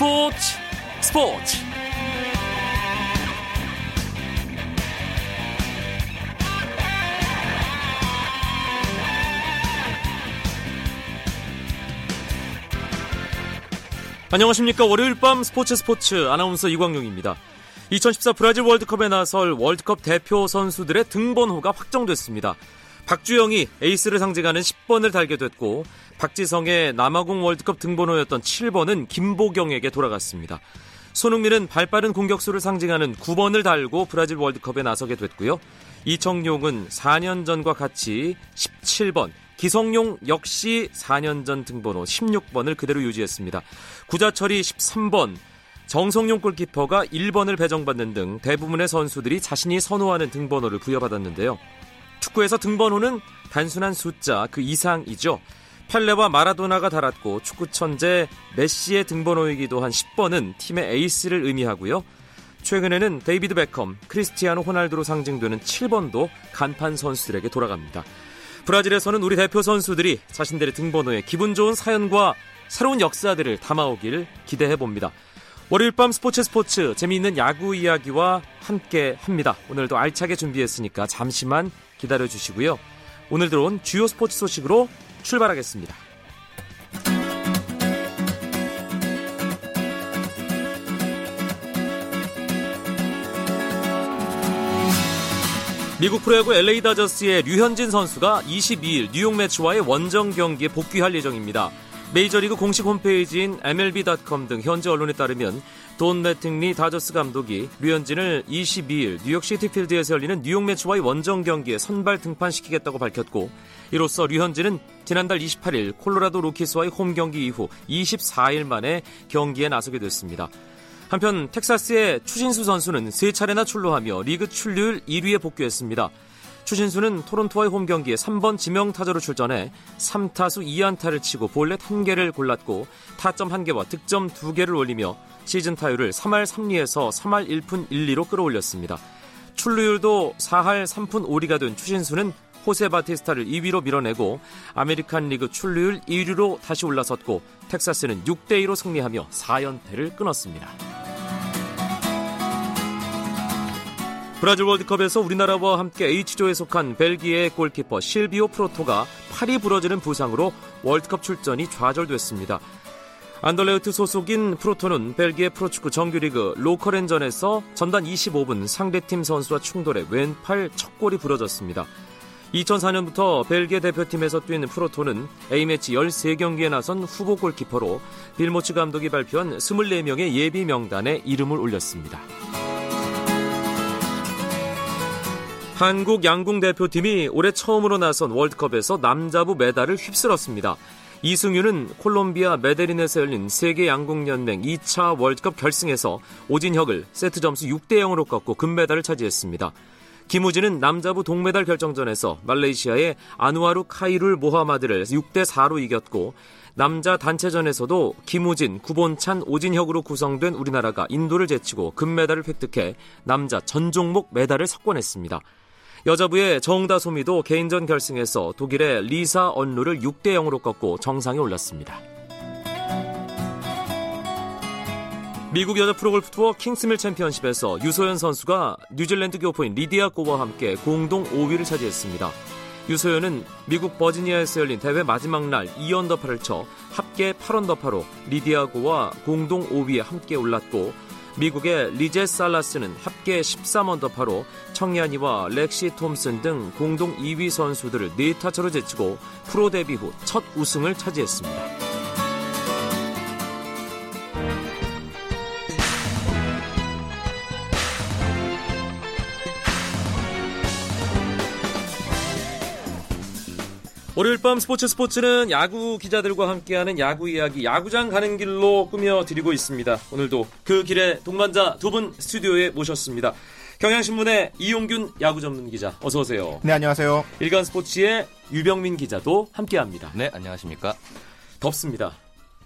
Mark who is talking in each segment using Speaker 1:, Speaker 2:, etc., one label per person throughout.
Speaker 1: 스포츠 스포츠. 안녕하십니까. 월요일 밤 스포츠 스포츠 아나운서 이광용입니다. 2014 브라질 월드컵에 나설 월드컵 대표 선수들의 등번호가 확정됐습니다 박주영이 에이스를 상징하는 10번을 달게 됐고 박지성의 남아공 월드컵 등번호였던 7번은 김보경에게 돌아갔습니다. 손흥민은 발빠른 공격수를 상징하는 9번을 달고 브라질 월드컵에 나서게 됐고요. 이청용은 4년 전과 같이 17번, 기성용 역시 4년 전 등번호 16번을 그대로 유지했습니다. 구자철이 13번, 정성용 골키퍼가 1번을 배정받는 등 대부분의 선수들이 자신이 선호하는 등번호를 부여받았는데요. 축구에서 등번호는 단순한 숫자 그 이상이죠. 펠레와 마라도나가 달았고 축구 천재 메시의 등번호이기도 한 10번은 팀의 에이스를 의미하고요. 최근에는 데이비드 베컴, 크리스티아노 호날두로 상징되는 7번도 간판 선수들에게 돌아갑니다. 브라질에서는 우리 대표 선수들이 자신들의 등번호에 기분 좋은 사연과 새로운 역사들을 담아오길 기대해 봅니다. 월요일 밤 스포츠 스포츠 재미있는 야구 이야기와 함께 합니다. 오늘도 알차게 준비했으니까 잠시만 기다려 주시고요. 오늘 들어온 주요 스포츠 소식으로 출발하겠습니다. 미국 프로야구 LA 다저스의 류현진 선수가 22일 뉴욕 메츠와의 원정 경기에 복귀할 예정입니다. 메이저리그 공식 홈페이지인 MLB.com 등 현지 언론에 따르면 돈 매팅리 다저스 감독이 류현진을 22일 뉴욕 시티 필드에서 열리는 뉴욕 메츠와의 원정 경기에 선발 등판시키겠다고 밝혔고 이로써 류현진은 지난달 28일 콜로라도 로키스와의 홈 경기 이후 24일 만에 경기에 나서게 됐습니다. 한편 텍사스의 추신수 선수는 세 차례나 출루하며 리그 출루율 1위에 복귀했습니다. 추신수는 토론토와의 홈 경기에 3번 지명 타자로 출전해 3타수 2안타를 치고 볼넷 1개를 골랐고 타점 1개와 득점 2개를 올리며 시즌 타율을 3할 3리에서 3할 1푼 1리로 끌어올렸습니다. 출루율도 4할 3푼 5리가 된 추신수는 호세 바티스타를 2위로 밀어내고 아메리칸 리그 출루율 1위로 다시 올라섰고 텍사스는 6대 2로 승리하며 4연패를 끊었습니다. 브라질 월드컵에서 우리나라와 함께 H조에 속한 벨기에 골키퍼 실비오 프로토가 팔이 부러지는 부상으로 월드컵 출전이 좌절됐습니다. 안더레흐트 소속인 프로토는 벨기에 프로축구 정규리그 로케런전에서 전반 25분 상대팀 선수와 충돌해 왼팔 척골이 부러졌습니다. 2004년부터 벨기에 대표팀에서 뛴 프로토는 A매치 13경기에 나선 후보 골키퍼로 빌모츠 감독이 발표한 24명의 예비 명단에 이름을 올렸습니다. 한국 양궁 대표팀이 올해 처음으로 나선 월드컵에서 남자부 메달을 휩쓸었습니다. 이승윤은 콜롬비아 메데린에서 열린 세계 양궁연맹 2차 월드컵 결승에서 오진혁을 세트 점수 6대 0으로 꺾고 금메달을 차지했습니다. 김우진은 남자부 동메달 결정전에서 말레이시아의 아누아루 카이룰 모하마드를 6대 4로 이겼고 남자 단체전에서도 김우진, 구본찬, 오진혁으로 구성된 우리나라가 인도를 제치고 금메달을 획득해 남자 전 종목 메달을 석권했습니다. 여자부의 정다 소미도 개인전 결승에서 독일의 리사 언루를 6대 0으로 꺾고 정상에 올랐습니다. 미국 여자 프로골프 투어 킹스밀 챔피언십에서 유소연 선수가 뉴질랜드 교포인 리디아 고와 함께 공동 5위를 차지했습니다. 유소연은 미국 버지니아에서 열린 대회 마지막 날 2언더파를 쳐 합계 8언더파로 리디아고와 공동 5위에 함께 올랐고 미국의 리제 살라스는 합계 13언더파로 청야니와 렉시 톰슨 등 공동 2위 선수들을 4타차로 제치고 프로 데뷔 후 첫 우승을 차지했습니다. 월요일 밤 스포츠 스포츠는 야구 기자들과 함께하는 야구 이야기 야구장 가는 길로 꾸며드리고 있습니다. 오늘도 그 길에 동반자 두 분 스튜디오에 모셨습니다. 경향신문의 이용균 야구 전문 기자 어서 오세요.
Speaker 2: 네 안녕하세요.
Speaker 1: 일간 스포츠의 유병민 기자도 함께합니다.
Speaker 3: 네 안녕하십니까.
Speaker 1: 덥습니다.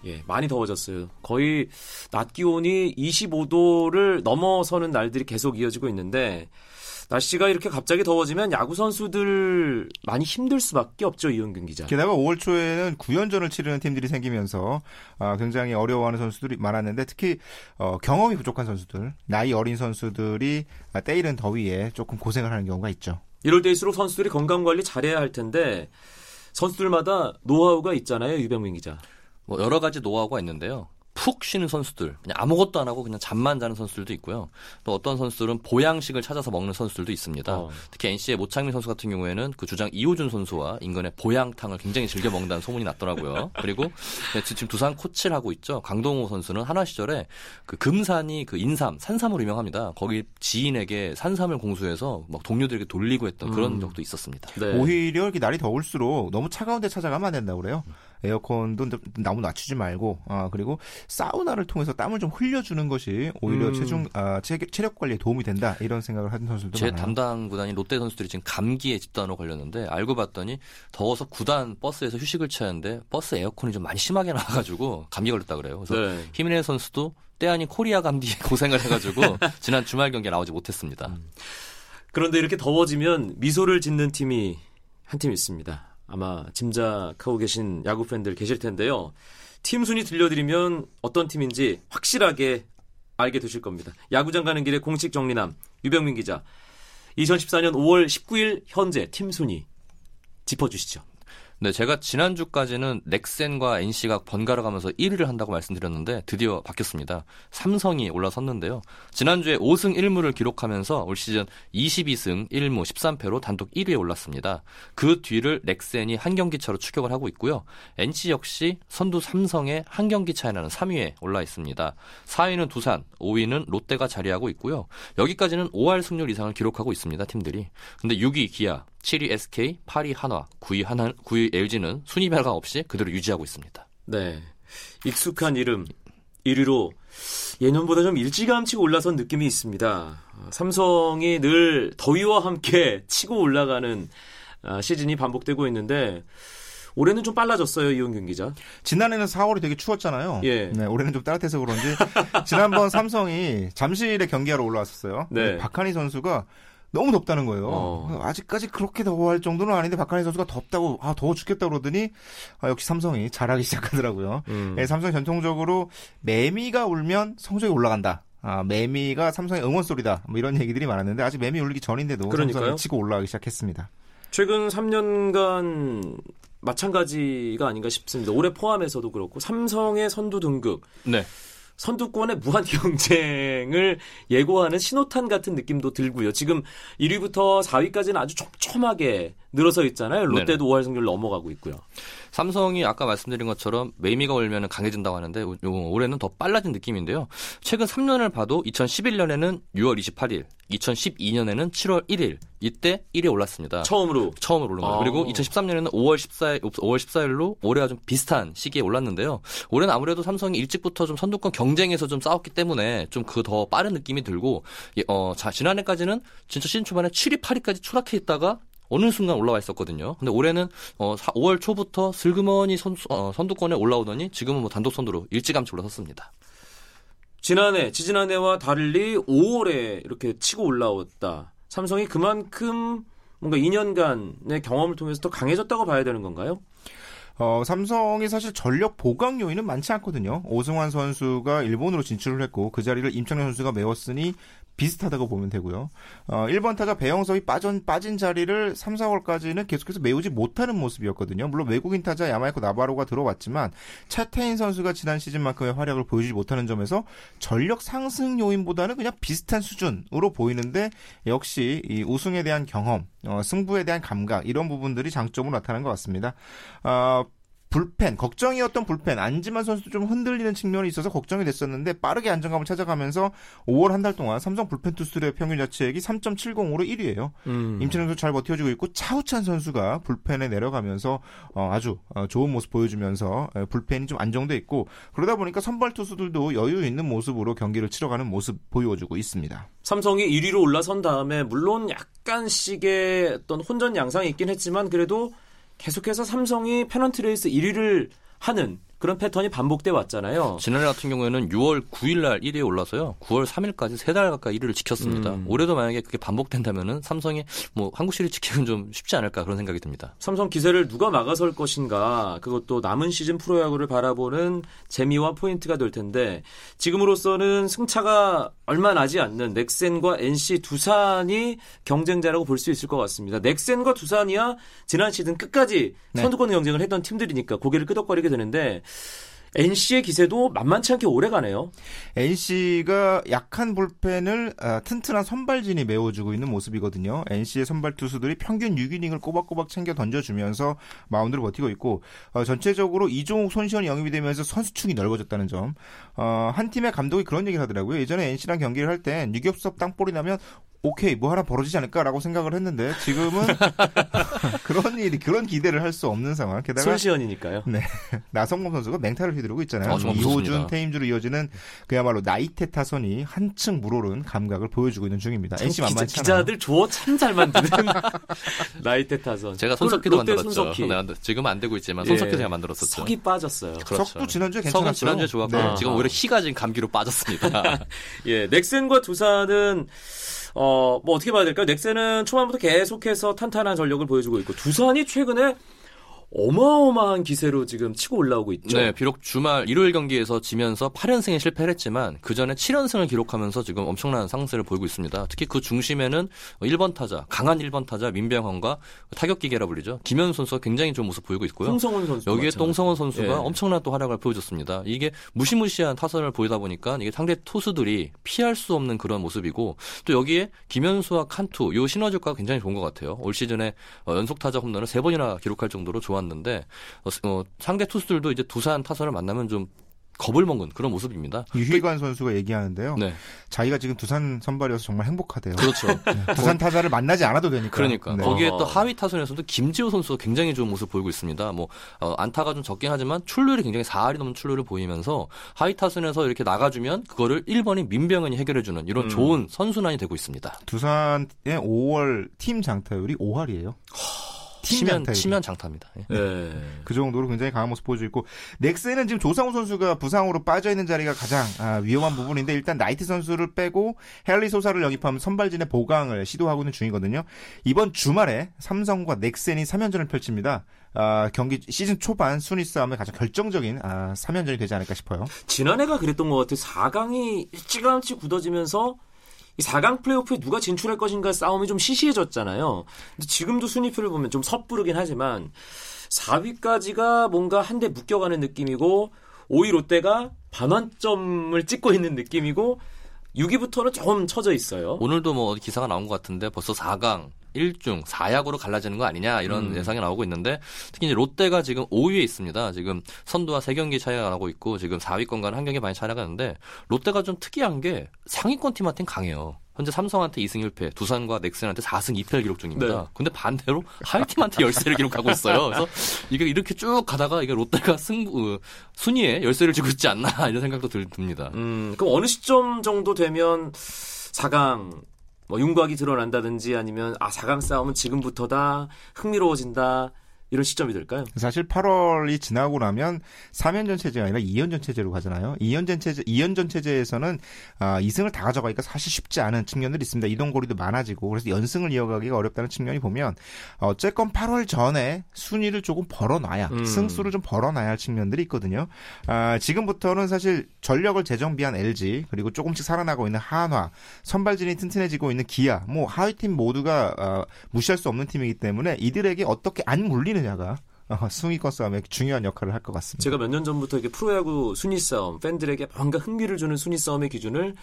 Speaker 1: 예, 많이 더워졌어요. 거의 낮 기온이 25도를 넘어서는 날들이 계속 이어지고 있는데 날씨가 이렇게 갑자기 더워지면 야구 선수들 많이 힘들 수밖에 없죠 이은균 기자.
Speaker 2: 게다가 5월 초에는 9연전을 치르는 팀들이 생기면서 아, 굉장히 어려워하는 선수들이 많았는데 특히 어, 경험이 부족한 선수들, 나이 어린 선수들이 때이른 더위에 조금 고생을 하는 경우가 있죠.
Speaker 1: 이럴 때일수록 선수들이 건강 관리 잘해야 할 텐데 선수들마다 노하우가 있잖아요 유병민 기자.
Speaker 3: 뭐 여러 가지 노하우가 있는데요. 푹 쉬는 선수들, 그냥 아무것도 안 하고 그냥 잠만 자는 선수들도 있고요. 또 어떤 선수들은 보양식을 찾아서 먹는 선수들도 있습니다. 어. 특히 NC의 모창민 선수 같은 경우에는 그 주장 이호준 선수와 인근의 보양탕을 굉장히 즐겨 먹는다는 소문이 났더라고요. 그리고 네, 지금 두산 코치를 하고 있죠. 강동호 선수는 하나 시절에 그 금산이 그 인삼, 산삼으로 유명합니다. 거기 지인에게 산삼을 공수해서 막 동료들에게 돌리고 했던 그런 음. 적도 있었습니다.
Speaker 2: 네. 오히려 이렇게 날이 더울수록 너무 차가운 데 찾아가면 안 된다고 그래요. 에어컨도 너무 낮추지 말고 아 그리고 사우나를 통해서 땀을 좀 흘려주는 것이 오히려 음. 체중 아, 체, 력 관리에 도움이 된다 이런 생각을 하는 선수들도
Speaker 3: 꽤
Speaker 2: 많아요.
Speaker 3: 담당 구단인 롯데 선수들이 지금 감기에 집단으로 걸렸는데 알고 봤더니 더워서 구단 버스에서 휴식을 취하는데 버스 에어컨이 좀 많이 심하게 나와가지고 감기 걸렸다 그래요. 그래서 네. 히메네스 선수도 때 아닌 코리아 감기에 고생을 해가지고 지난 주말 경기에 나오지 못했습니다. 음.
Speaker 1: 그런데 이렇게 더워지면 미소를 짓는 팀이 한 팀 있습니다. 아마 짐작하고 계신 야구 팬들 계실 텐데요. 팀 순위 들려드리면 어떤 팀인지 확실하게 알게 되실 겁니다. 야구장 가는 길에 공식 정리남 유병민 기자. 2014년 5월 19일 현재 팀 순위 짚어주시죠.
Speaker 3: 네, 제가 지난주까지는 넥센과 NC가 번갈아 가면서 1위를 한다고 말씀드렸는데 드디어 바뀌었습니다. 삼성이 올라섰는데요. 지난주에 5승 1무를 기록하면서 올 시즌 22승 1무 13패로 단독 1위에 올랐습니다. 그 뒤를 넥센이 한 경기 차로 추격을 하고 있고요. NC 역시 선두 삼성의 한 경기 차이 나는 3위에 올라 있습니다. 4위는 두산, 5위는 롯데가 자리하고 있고요. 여기까지는 5할 승률 이상을 기록하고 있습니다. 팀들이. 근데 6위 기아, 7위 SK, 8위 한화, 9위 한화, 9위 LG는 순위 변화 없이 그대로 유지하고 있습니다.
Speaker 1: 네. 익숙한 이름 1위로 예년보다 좀 일찌감치 올라선 느낌이 있습니다. 삼성이 늘 더위와 함께 치고 올라가는 아, 시즌이 반복되고 있는데 올해는 좀 빨라졌어요, 이용균 기자.
Speaker 2: 지난해는 4월이 되게 추웠잖아요. 예. 네, 올해는 좀 따뜻해서 그런지 지난번 삼성이 잠실에 경기하러 올라왔었어요. 네. 박한희 선수가 너무 덥다는 거예요. 어. 아직까지 그렇게 더워할 정도는 아닌데 박한희 선수가 덥다고 아 더워 죽겠다 그러더니 아, 역시 삼성이 잘하기 시작하더라고요. 음. 네, 삼성이 전통적으로 매미가 울면 성적이 올라간다. 아, 매미가 삼성의 응원 소리다. 뭐 이런 얘기들이 많았는데 아직 매미 울기 전인데도 그러니까요? 삼성이 치고 올라가기 시작했습니다.
Speaker 1: 최근 3년간 마찬가지가 아닌가 싶습니다. 올해 포함해서도 그렇고 삼성의 선두 등극. 네. 선두권의 무한 경쟁을 예고하는 신호탄 같은 느낌도 들고요. 지금 1위부터 4위까지는 아주 촘촘하게 늘어서 있잖아요. 롯데도 5할 승률 넘어가고 있고요.
Speaker 3: 삼성이 아까 말씀드린 것처럼 매미가 올면 강해진다고 하는데 올해는 더 빨라진 느낌인데요. 최근 3년을 봐도 2011년에는 6월 28일, 2012년에는 7월 1일 이때 1위에 올랐습니다.
Speaker 1: 처음으로
Speaker 3: 처음으로 올른 거예요. 아. 그리고 2013년에는 5월 14일 5월 14일로 올해와 좀 비슷한 시기에 올랐는데요. 올해는 아무래도 삼성이 일찍부터 좀 선두권 경쟁에서 좀 싸웠기 때문에 좀 그 더 빠른 느낌이 들고 어, 자, 지난해까지는 진짜 시즌 초반에 7위, 8위까지 추락해 있다가 어느 순간 올라와 있었거든요. 근데 올해는 어 5월 초부터 슬그머니 선, 어, 선두권에 올라오더니 지금은 뭐 단독 선두로 일찌감치 올라섰습니다.
Speaker 1: 지난해, 지지난해와 달리 5월에 이렇게 치고 올라왔다. 삼성이 그만큼 뭔가 2년간의 경험을 통해서 더 강해졌다고 봐야 되는 건가요?
Speaker 2: 어, 삼성이 사실 전력 보강 요인은 많지 않거든요. 오승환 선수가 일본으로 진출을 했고 그 자리를 임창현 선수가 메웠으니 비슷하다고 보면 되고요. 어, 1번 타자 배영석이 빠진, 빠진 자리를 3, 4월까지는 계속해서 메우지 못하는 모습이었거든요. 물론 외국인 타자 야마이코 나바로가 들어왔지만 차태인 선수가 지난 시즌만큼의 활약을 보여주지 못하는 점에서 전력 상승 요인보다는 그냥 비슷한 수준으로 보이는데 역시 이 우승에 대한 경험, 어, 승부에 대한 감각 이런 부분들이 장점으로 나타난 것 같습니다. 어, 불펜, 걱정이었던 불펜, 안지만 선수도 좀 흔들리는 측면이 있어서 걱정이 됐었는데 빠르게 안정감을 찾아가면서 5월 한 달 동안 삼성 불펜 투수들의 평균 자책이 3.70으로 1위예요. 음. 임창용 선수 잘 버텨주고 있고 차우찬 선수가 불펜에 내려가면서 어, 아주 어, 좋은 모습 보여주면서 불펜이 좀 안정돼 있고 그러다 보니까 선발 투수들도 여유 있는 모습으로 경기를 치러가는 모습 보여주고 있습니다.
Speaker 1: 삼성이 1위로 올라선 다음에 물론 약간씩의 어떤 혼전 양상이 있긴 했지만 그래도 계속해서 삼성이 페넌트 레이스 1위를 하는 그런 패턴이 반복돼 왔잖아요.
Speaker 3: 지난해 같은 경우에는 6월 9일 날 1위에 올라서요. 9월 3일까지 세 달 가까이 1위를 지켰습니다.
Speaker 1: 음.
Speaker 3: 올해도 만약에 그게 반복된다면은 삼성이 뭐 한국 시리즈 지키는 좀 쉽지 않을까 그런 생각이 듭니다.
Speaker 1: 삼성 기세를 누가 막아설 것인가 그것도 남은 시즌 프로야구를 바라보는 재미와 포인트가 될 텐데 지금으로서는 승차가 얼마 나지 않는 넥센과 NC 두산이 경쟁자라고 볼 수 있을 것 같습니다. 넥센과 두산이야 지난 시즌 끝까지
Speaker 2: 네.
Speaker 1: 선두권 경쟁을 했던 팀들이니까 고개를 끄덕거리게 되는데 NC의 기세도 만만치 않게 오래 가네요.
Speaker 2: NC가 약한 불펜을 아, 튼튼한 선발진이 메워주고 있는 모습이거든요. NC의 선발 투수들이 평균 6이닝을 꼬박꼬박 챙겨 던져주면서 마운드를 버티고 있고 어, 전체적으로 이종욱 손시현이 영입이 되면서 선수층이 넓어졌다는 점. 어, 한 팀의 감독이 그런 얘기를 하더라고요. 예전에 NC랑 경기를 할때 유격수업 땅볼이 나면 오케이 뭐 하나 벌어지지 않을까라고 생각을 했는데 지금은 그런 일이 그런 기대를 할 수 없는 상황. 게다가
Speaker 1: 손시현이니까요.
Speaker 2: 네. 나성범 선수가 맹타를 휘두르고 있잖아요.
Speaker 3: 아, 정말
Speaker 2: 이호준. 태임주로 이어지는 그야말로 나이테 타선이 한층 물오른 감각을 보여주고 있는 중입니다. NC
Speaker 1: 기자,
Speaker 2: 만만치 않아요.
Speaker 1: 기자들 주어 참 잘 만드는 나이테 타선.
Speaker 3: 제가 손석희도 만들었죠.
Speaker 1: 손석희.
Speaker 3: 네, 지금 안 되고 있지만
Speaker 1: 예.
Speaker 3: 손석희 제가 만들었었죠.
Speaker 1: 석이 빠졌어요.
Speaker 3: 그렇죠.
Speaker 2: 석도 지난주에 괜찮았어요.
Speaker 3: 지난주에 좋았고
Speaker 2: 네.
Speaker 3: 지금 오히려 희가 지금 감기로 빠졌습니다.
Speaker 1: 예, 넥센과 두산은 어, 뭐 어떻게 봐야 될까요? 넥센은 초반부터 계속해서 탄탄한 전력을 보여주고 있고 두산이 최근에 어마어마한 기세로 지금 치고 올라오고 있죠.
Speaker 3: 네, 비록 주말 일요일 경기에서 지면서 8연승에 실패를 했지만 그 전에 7연승을 기록하면서 지금 엄청난 상승세를 보이고 있습니다. 특히 그 중심에는 1번 타자, 강한 1번 타자 민병헌과 타격 기계라 불리죠. 김현 선수가 굉장히 좋은 모습 보이고 있고요.
Speaker 1: 홍성훈 선수
Speaker 3: 여기에 똥성원 선수가
Speaker 1: 예.
Speaker 3: 엄청난 또 활약을 보여줬습니다. 이게 무시무시한 타선을 보이다 보니까 이게 상대 투수들이 피할 수 없는 그런 모습이고 또 여기에 김현수와 칸투 요 시너지 효과가 굉장히 좋은 것 같아요. 올 시즌에 어, 연속 타자 홈런을 세 번이나 기록할 정도로 좋았는 데 어, 어, 상대 투수들도 이제 두산 타선을 만나면 좀 겁을 먹은 그런 모습입니다.
Speaker 2: 유희관 선수가 얘기하는데요.
Speaker 3: 네,
Speaker 2: 자기가 지금 두산 선발이어서 정말 행복하대요.
Speaker 3: 그렇죠.
Speaker 2: 네, 두산 타자를 만나지 않아도 되니까.
Speaker 3: 그러니까
Speaker 2: 네.
Speaker 3: 거기에
Speaker 1: 어.
Speaker 3: 또 하위 타선에서도 김지호 선수가 굉장히 좋은 모습 보이고 있습니다. 뭐 어, 안타가 좀 적긴 하지만 출루율이 굉장히 4할이 넘는 출루를 보이면서 하위 타선에서 이렇게 나가주면 그거를 1번이 민병헌이 해결해주는 이런
Speaker 1: 음.
Speaker 3: 좋은 선순환이 되고 있습니다.
Speaker 2: 두산의 5월 팀 장타율이 5할이에요. 팀
Speaker 3: 치면
Speaker 2: 장타율이.
Speaker 3: 치면 장타입니다. 예.
Speaker 1: 예.
Speaker 2: 그 정도로 굉장히 강한 모습 보여주고 있고 넥센은 지금 조상우 선수가 부상으로 빠져 있는 자리가 가장 아, 위험한 부분인데 일단 나이트 선수를 빼고 헨리 소사를 영입하면 선발진의 보강을 시도하고 있는 중이거든요. 이번 주말에 삼성과 넥센이 3연전을 펼칩니다. 아, 경기 시즌 초반 순위 싸움의 가장 결정적인 아, 3연전이 되지 않을까 싶어요.
Speaker 1: 지난해가 그랬던 것 같아요. 4강이 일찌감치 굳어지면서 이 4강 플레이오프에 누가 진출할 것인가 싸움이 좀 시시해졌잖아요. 근데 지금도 순위표를 보면 좀 섣부르긴 하지만 4위까지가 뭔가 한 대 묶여가는 느낌이고 5위 롯데가 반환점을 찍고 있는 느낌이고 6위부터는 좀 처져 있어요.
Speaker 3: 오늘도 뭐 기사가 나온 것 같은데 벌써 4강 1중 4약으로 갈라지는 거 아니냐 이런
Speaker 1: 음.
Speaker 3: 예상이 나오고 있는데 특히 이제 롯데가 지금 5위에 있습니다. 지금 선두와 3경기 차이가 나고 있고 지금 4위권과는 한 경기 많이 차이가 나는데 롯데가 좀 특이한 게 상위권 팀한테는 강해요. 현재 삼성한테 2승 1패, 두산과 넥센한테 4승 2패를 기록 중입니다.
Speaker 1: 네.
Speaker 3: 근데 반대로 하위팀한테 열세를 기록하고 있어요. 그래서 이게 이렇게 쭉 가다가 이게 롯데가 승부 어, 순위에 열세를 지고 있지 않나 이런 생각도 들, 듭니다.
Speaker 1: 음, 그럼 어느 시점 정도 되면 4강 뭐 윤곽이 드러난다든지 아니면 아 4강 싸움은 지금부터다. 흥미로워진다 이런 시점이 될까요?
Speaker 2: 사실 8월이 지나고 나면 3연전 체제가 아니라 2연전 체제로 가잖아요. 2연전 체제, 2연전 체제에서는 아, 2승을 다 가져가기가 사실 쉽지 않은 측면들이 있습니다. 이동 거리도 많아지고 그래서 연승을 이어가기가 어렵다는 측면이 보면 어쨌건 8월 전에 순위를 조금 벌어놔야
Speaker 1: 음.
Speaker 2: 승수를 좀 벌어놔야 할 측면들이 있거든요. 아, 지금부터는 사실 전력을 재정비한 LG 그리고 조금씩 살아나고 있는 한화 선발진이 튼튼해지고 있는 기아 뭐 하위팀 모두가 어, 무시할 수 없는 팀이기 때문에 이들에게 어떻게 안 물리 느냐가 어, 승위권 싸움에 중요한 역할을 할 것 같습니다.
Speaker 1: 제가 몇 년 전부터 이렇게 프로야구 순위 싸움 팬들에게 뭔가 흥미를 주는 순위 싸움의 기준을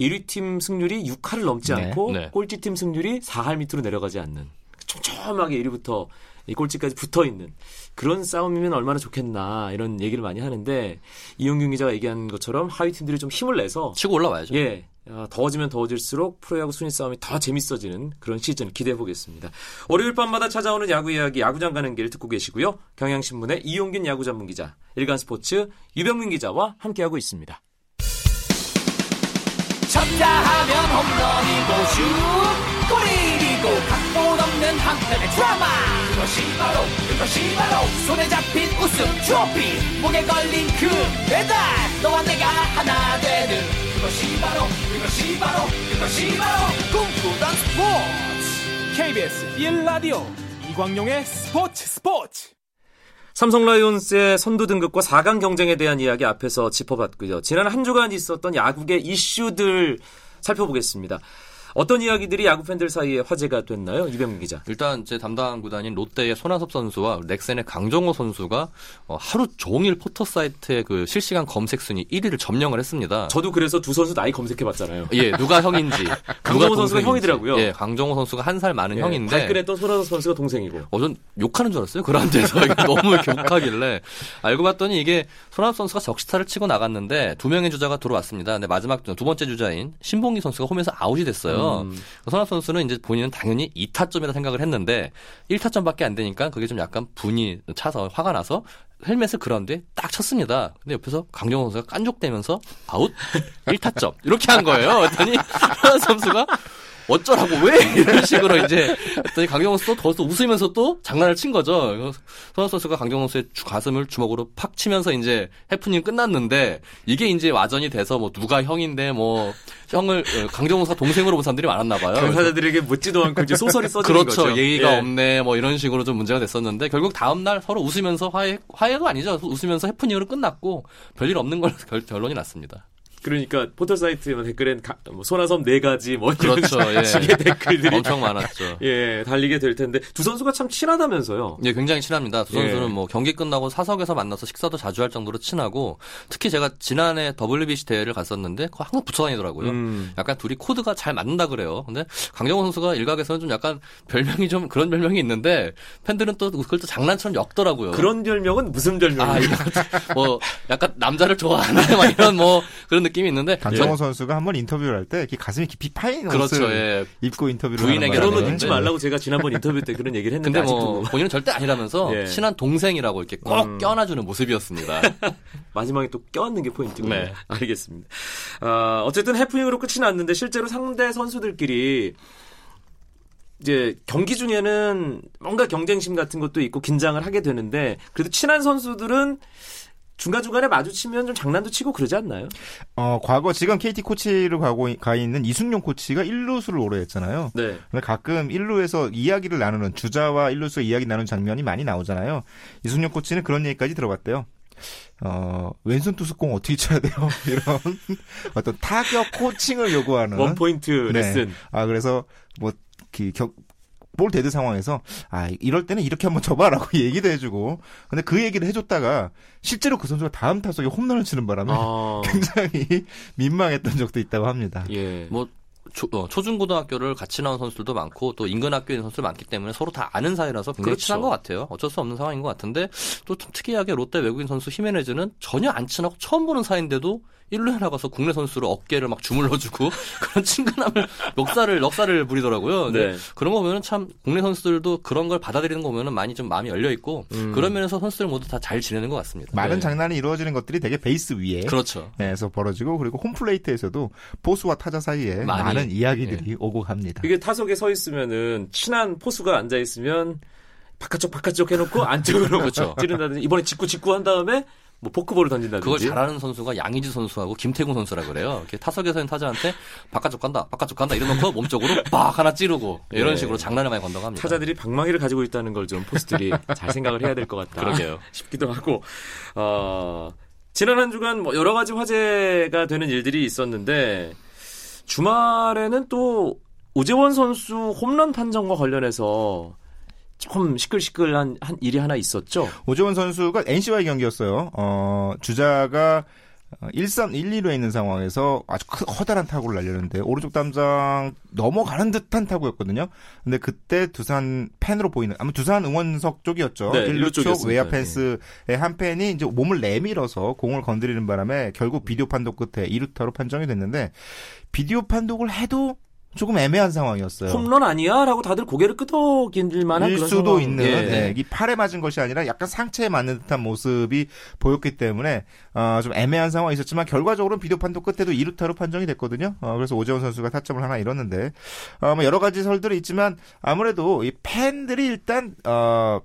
Speaker 1: 1위 팀 승률이 6할을 넘지
Speaker 2: 네.
Speaker 1: 않고
Speaker 3: 네.
Speaker 1: 꼴찌 팀 승률이 4할 밑으로 내려가지 않는 촘촘하게 1위부터 이 꼴찌까지 붙어 있는 그런 싸움이면 얼마나 좋겠나 이런 얘기를 많이 하는데 이용균 기자가 얘기한 것처럼 하위 팀들이 좀 힘을 내서
Speaker 3: 치고 올라와야죠.
Speaker 1: 예. 어, 더워지면 더워질수록 프로야구 순위 싸움이 더 재밌어지는 그런 시즌 기대해 보겠습니다. 월요일 밤마다 찾아오는 야구 이야기 야구장 가는 길 듣고 계시고요. 경향신문의 이용균 야구 전문 기자, 일간스포츠 유병민 기자와 함께하고 있습니다.
Speaker 4: 쳤다 하면 홈런이고 슛 골이고 각본 없는 한 편의 드라마 그것이 바로 그것이 바로 손에 잡힌 우승 트로피 목에 걸린 그 배달 너와 내가 하나 되는 그것이 바로 그것이 바로 그것이 바로 꿈꾸던 스포츠
Speaker 5: KBS 1라디오 이광용의 스포츠 스포츠
Speaker 1: 삼성 라이온스의 선두 등극과 4강 경쟁에 대한 이야기 앞에서 짚어봤고요. 지난 한 주간 있었던 야구계 이슈들 살펴보겠습니다. 어떤 이야기들이 야구 팬들 사이에 화제가 됐나요? 이병민 기자.
Speaker 3: 일단 제 담당 구단인 롯데의 손아섭 선수와 넥센의 강정호 선수가 어, 하루 종일 포털 사이트의 그 실시간 검색 순위 1위를 점령을 했습니다.
Speaker 1: 저도 그래서 두 선수 나이 검색해 봤잖아요.
Speaker 3: 예, 누가 형인지.
Speaker 1: 강정호
Speaker 3: 누가
Speaker 1: 선수가. 형이더라고요.
Speaker 3: 예, 강정호 선수가 한 살 많은
Speaker 1: 예,
Speaker 3: 형인데.
Speaker 1: 발끈했던 손아섭 선수가 동생이고.
Speaker 3: 어, 전 욕하는 줄 알았어요. 그런 데서. 너무 이렇게 욕하길래. 알고 봤더니 이게 손아섭 선수가 적시타를 치고 나갔는데 두 명의 주자가 들어왔습니다. 근데 마지막 두 번째 주자인 신본기 선수가 홈에서 아웃이 됐어요.
Speaker 1: 음.
Speaker 3: 손아섭 선수는 이제 본인은 당연히 2타점이라 생각을 했는데 1타점밖에 안 되니까 그게 좀 약간 분이 차서 화가 나서 헬멧을 그라운드에 딱 쳤습니다. 근데 옆에서 강정호 선수가 깐족대면서 아웃 1타점 이렇게 한 거예요. 그랬더니 손아섭 선수가 어쩌라고 왜 이런 식으로 이제 강정호 선수 또 웃으면서 또 장난을 친 거죠. 손아섭 선수가 강정호 선수의 주- 가슴을 주먹으로 팍 치면서 이제 해프닝 끝났는데 이게 이제 와전이 돼서 뭐 누가 형인데 뭐 형을 어, 강정호 선수가 동생으로 본 사람들이 많았나 봐요.
Speaker 1: 당사자들에게 묻지도 않고 이제 소설이 써지는
Speaker 3: 그렇죠.
Speaker 1: 거죠.
Speaker 3: 예의가
Speaker 1: 예.
Speaker 3: 없네. 뭐 이런 식으로 좀 문제가 됐었는데 결국 다음 날 서로 웃으면서 화해 화해가 아니죠. 웃으면서 해프닝으로 끝났고 별일 없는 걸로 결, 결론이 났습니다.
Speaker 1: 그러니까 포털 사이트 댓글엔 가- 뭐 소나섬 네 가지 뭐 이런
Speaker 3: 그렇죠. 예.
Speaker 1: 댓글들이
Speaker 3: 엄청 많았죠.
Speaker 1: 예 달리게 될 텐데 두 선수가 참 친하다면서요.
Speaker 3: 예, 굉장히 친합니다. 두 선수는
Speaker 1: 예.
Speaker 3: 뭐 경기 끝나고 사석에서 만나서 식사도 자주 할 정도로 친하고 특히 제가 지난해 WBC 대회를 갔었는데 그거 항상 붙어 다니더라고요.
Speaker 1: 음.
Speaker 3: 약간 둘이 코드가 잘 맞는다 그래요. 근데 강정호 선수가 일각에서는 좀 약간 별명이 좀 그런 별명이 있는데 팬들은 또 그걸 또 장난처럼 엮더라고요.
Speaker 1: 그런 별명은 무슨 별명이에요?
Speaker 3: 아, 뭐 약간 남자를 좋아하는 막 이런 뭐 그런 느낌 이 있는데
Speaker 2: 강정호 선수가 한번 인터뷰를 할 때 이렇게 가슴이 깊이 파인
Speaker 3: 그렇죠.
Speaker 2: 옷을
Speaker 3: 예.
Speaker 2: 입고 인터뷰를
Speaker 3: 부인에게
Speaker 1: 그런 옷 입지
Speaker 3: 네.
Speaker 1: 말라고 제가 지난번 인터뷰 때 그런 얘기를 했는데
Speaker 3: 근데
Speaker 1: 아직도
Speaker 3: 뭐 본인은 절대 아니라면서
Speaker 1: 예.
Speaker 3: 친한 동생이라고 이렇게 꼭
Speaker 1: 음.
Speaker 3: 껴안아주는 모습이었습니다.
Speaker 1: 마지막에 또 껴안는 게 포인트군요.
Speaker 3: 네.
Speaker 1: 알겠습니다. 아, 어쨌든 해프닝으로 끝이 났는데 실제로 상대 선수들끼리 이제 경기 중에는 뭔가 경쟁심 같은 것도 있고 긴장을 하게 되는데 그래도 친한 선수들은 중간중간에 마주치면 좀 장난도 치고 그러지 않나요?
Speaker 2: 어, 과거 지금 KT 코치를 가고 가 있는 이승용 코치가 1루수를 오래 했잖아요.
Speaker 1: 네.
Speaker 2: 근데 가끔 1루에서 이야기를 나누는 주자와 1루수가 이야기 나누는 장면이 많이 나오잖아요. 이승용 코치는 그런 얘기까지 들어봤대요. 어, 왼손 투수공 어떻게 쳐야 돼요? 이런 어떤 타격 코칭을 요구하는
Speaker 1: 원 포인트
Speaker 2: 네.
Speaker 1: 레슨.
Speaker 2: 아 그래서 뭐 그 격, 볼 데드 상황에서 아 이럴 때는 이렇게 한번 쳐봐라고 얘기도 해주고 근데 그 얘기를 해줬다가 실제로 그 선수가 다음 타석에 홈런을 치는 바람에
Speaker 1: 아,
Speaker 2: 굉장히 민망했던 적도 있다고 합니다.
Speaker 1: 예.
Speaker 3: 뭐 초, 어, 초중고등학교를 같이 나온 선수들도 많고 또 인근 학교에 있는 선수들 많기 때문에 서로 다 아는 사이라서 굉장히
Speaker 1: 그렇죠.
Speaker 3: 친한 것 같아요. 어쩔 수 없는 상황인 것 같은데 또좀 특이하게 롯데 외국인 선수 히메네즈는 전혀 안 친하고 처음 보는 사이인데도 1루에 나가서 국내 선수를 어깨를 막 주물러주고 그런 친근함을 넉살을 넉살을 부리더라고요.
Speaker 1: 네.
Speaker 3: 그런 거 보면 참 국내 선수들도 그런 걸 받아들이는 거 보면 많이 좀 마음이 열려 있고
Speaker 1: 음.
Speaker 3: 그런 면에서 선수들 모두 다 잘 지내는 것 같습니다.
Speaker 2: 많은
Speaker 1: 네.
Speaker 2: 장난이 이루어지는 것들이 되게 베이스 위에
Speaker 3: 그렇죠.
Speaker 2: 에서 벌어지고 그리고 홈플레이트에서도 보수와 타자 사이에
Speaker 3: 많이,
Speaker 2: 많은 이야기들이 오고 갑니다.
Speaker 1: 이게 타석에 서 있으면은 친한 포수가 앉아 있으면 바깥쪽 바깥쪽 해놓고 안쪽으로
Speaker 3: 그렇죠.
Speaker 1: 찌른다든지 이번에 직구 직구 한 다음에 뭐 포크볼을 던진다든지
Speaker 3: 그걸 잘하는 선수가 양의지 선수하고 김태gun 선수라 그래요. 이렇게 타석에서 있는 타자한테 바깥쪽 간다, 바깥쪽 간다 이러놓고 몸쪽으로 빡 하나 찌르고 이런
Speaker 1: 네.
Speaker 3: 식으로 장난을 많이 건다고 합니다.
Speaker 1: 타자들이 방망이를 가지고 있다는 걸 좀 포스들이 잘 생각을 해야 될 것 같다.
Speaker 3: 그러게요.
Speaker 1: 싶기도 하고 어, 지난 한 주간 뭐 여러 가지 화제가 되는 일들이 있었는데 주말에는 또 오재원 선수 홈런 판정과 관련해서 조금 시끌시끌한 한 일이 하나 있었죠.
Speaker 2: 오재원 선수가 NC와의 경기였어요. 어, 주자가 1, 3, 1, 2루에 있는 상황에서 아주 크, 커다란 타구를 날렸는데 오른쪽 담장 넘어가는 듯한 타구였거든요. 근데 그때 두산 팬으로 보이는 아마 두산 응원석 쪽이었죠.
Speaker 1: 네,
Speaker 2: 1루
Speaker 1: 일루
Speaker 2: 쪽 외야 펜스의 한 팬이 이제 몸을 내밀어서 공을 건드리는 바람에 결국 비디오 판독 끝에 2루타로 판정이 됐는데 비디오 판독을 해도 조금 애매한 상황이었어요.
Speaker 1: 홈런 아니야라고 다들 고개를 끄덕일 만한
Speaker 2: 일
Speaker 1: 그런
Speaker 2: 수도
Speaker 1: 상황.
Speaker 2: 있는
Speaker 1: 예.
Speaker 2: 네, 이 팔에 맞은 것이 아니라 약간 상체에 맞는 듯한 모습이 보였기 때문에 어, 좀 애매한 상황이 있었지만 결과적으로는 비디오 판독 끝에도 2루타로 판정이 됐거든요. 어, 그래서 오재원 선수가 타점을 하나 잃었는데 어, 뭐 여러 가지 설들이 있지만 아무래도 이 팬들이 일단 어,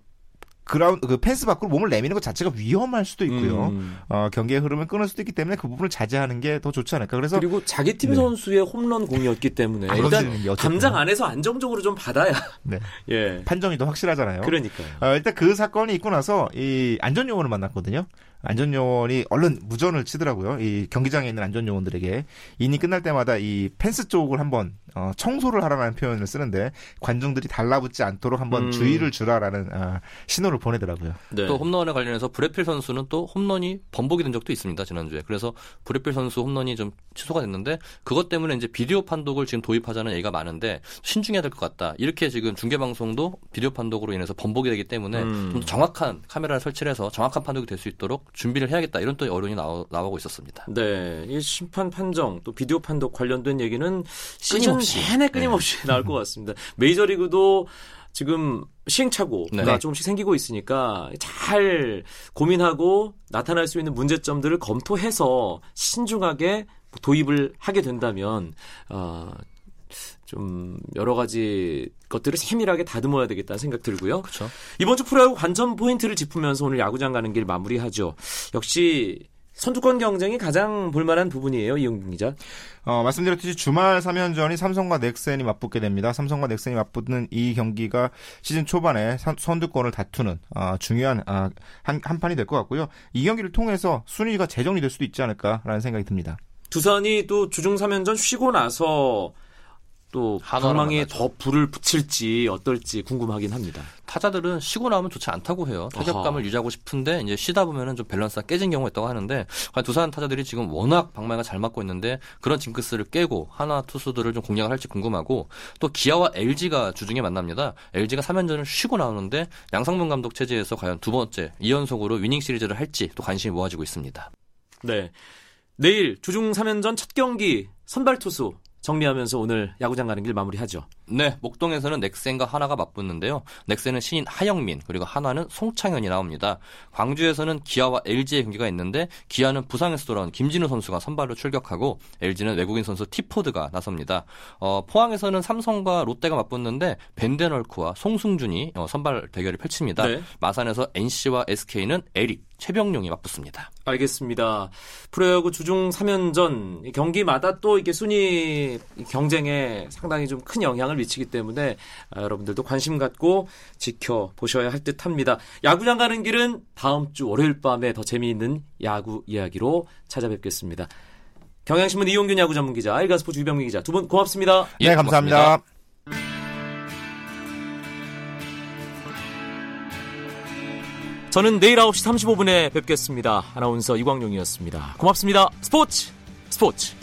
Speaker 2: 그라운드 그 펜스 밖으로 몸을 내미는 것 자체가 위험할 수도 있고요.
Speaker 1: 음.
Speaker 2: 어, 경기의 흐름을 끊을 수도 있기 때문에 그 부분을 자제하는 게 더 좋지 않을까. 그래서
Speaker 1: 그리고 자기 팀
Speaker 2: 네.
Speaker 1: 선수의 홈런 공이었기 때문에
Speaker 2: 아,
Speaker 1: 일단
Speaker 2: 어쨌든.
Speaker 1: 담장 안에서 안정적으로 좀 받아야
Speaker 2: 네,
Speaker 1: 예
Speaker 2: 판정이 더 확실하잖아요.
Speaker 1: 그러니까요.
Speaker 2: 어, 일단 그 사건이 있고 나서 이 안전 요원을 만났거든요. 안전요원이 얼른 무전을 치더라고요. 이 경기장에 있는 안전요원들에게 이닝 끝날 때마다 이 펜스 쪽을 한번 어, 청소를 하라는 표현을 쓰는데 관중들이 달라붙지 않도록 한번
Speaker 1: 음.
Speaker 2: 주의를 주라라는 아, 신호를 보내더라고요.
Speaker 1: 네.
Speaker 3: 또 홈런에 관련해서 브레필 선수는 또 홈런이 번복이 된 적도 있습니다 지난주에 그래서 브레필 선수 홈런이 좀 취소가 됐는데 그것 때문에 이제 비디오 판독을 지금 도입하자는 얘기가 많은데 신중해야 될 것 같다 이렇게 지금 중계 방송도 비디오 판독으로 인해서 번복이 되기 때문에
Speaker 1: 음.
Speaker 3: 좀 정확한 카메라를 설치를 해서 정확한 판독이 될 수 있도록 준비를 해야겠다 이런 또 여론이 나오, 나오고 있었습니다.
Speaker 1: 네, 이 심판 판정 또 비디오 판독 관련된 얘기는 시즌
Speaker 3: 끊임없이.
Speaker 1: 내내 끊임없이 나올 것 같습니다. 메이저리그도 지금 시행착오가
Speaker 3: 네.
Speaker 1: 조금씩 생기고 있으니까 잘 고민하고 나타날 수 있는 문제점들을 검토해서 신중하게 도입을 하게 된다면 어, 좀 여러 가지 것들을 세밀하게 다듬어야 되겠다는 생각 들고요.
Speaker 3: 그렇죠.
Speaker 1: 이번 주 프로야구 관전 포인트를 짚으면서 오늘 야구장 가는 길 마무리하죠. 역시 선두권 경쟁이 가장 볼만한 부분이에요, 이용균 기자.
Speaker 2: 어, 말씀드렸듯이 주말 3연전이 삼성과 넥센이 맞붙게 됩니다. 삼성과 넥센이 맞붙는 이 경기가 시즌 초반에 선- 선두권을 다투는 아, 중요한 아, 한, 한 판이 될 것 같고요. 이 경기를 통해서 순위가 재정리될 수도 있지 않을까라는 생각이 듭니다.
Speaker 1: 두산이 또 주중 3연전 쉬고 나서 또 방망이에. 더 불을 붙일지 어떨지 궁금하긴 합니다.
Speaker 3: 타자들은 쉬고 나면 좋지 않다고 해요. 타격감을
Speaker 1: 아하.
Speaker 3: 유지하고 싶은데 이제 쉬다 보면은 좀 밸런스가 깨진 경우가 있다고 하는데 두산 타자들이 지금 워낙 방망이가 잘 맞고 있는데 그런 징크스를 깨고 하나 투수들을 좀 공략을 할지 궁금하고 또 기아와 LG가 주중에 만납니다. LG가 3연전을 쉬고 나오는데 양상문 감독 체제에서 과연 두 번째 2연속으로 위닝 시리즈를 할지 또 관심이 모아지고 있습니다.
Speaker 1: 네. 내일 주중 3연전 첫 경기 선발 투수 정리하면서 오늘 야구장 가는 길 마무리하죠.
Speaker 3: 네, 목동에서는 넥센과 하나가 맞붙는데요. 넥센은 신인 하영민, 그리고 하나는 송창현이 나옵니다. 광주에서는 기아와 LG의 경기가 있는데 기아는 부상에서 돌아온 김진우 선수가 선발로 출격하고 LG는 외국인 선수 티포드가 나섭니다. 어, 포항에서는 삼성과 롯데가 맞붙는데 벤데널크와 송승준이 어, 선발 대결을 펼칩니다.
Speaker 1: 네.
Speaker 3: 마산에서 NC와 SK는 에릭, 최병용이 맞붙습니다.
Speaker 1: 알겠습니다. 프로야구 주중 3연전 경기마다 또 이게 순위 경쟁에 상당히 좀 큰 영향을 미치기 때문에 아, 여러분들도 관심 갖고 지켜보셔야 할 듯합니다. 야구장 가는 길은 다음 주 월요일 밤에 더 재미있는 야구 이야기로 찾아뵙겠습니다. 경향신문 이용균 야구 전문 기자, 알가스포츠 유병민 기자 두 분 고맙습니다.
Speaker 3: 예,
Speaker 2: 네, 감사합니다.
Speaker 1: 저는 내일 9시 35분에 뵙겠습니다. 아나운서 이광용이었습니다. 고맙습니다. 스포츠 스포츠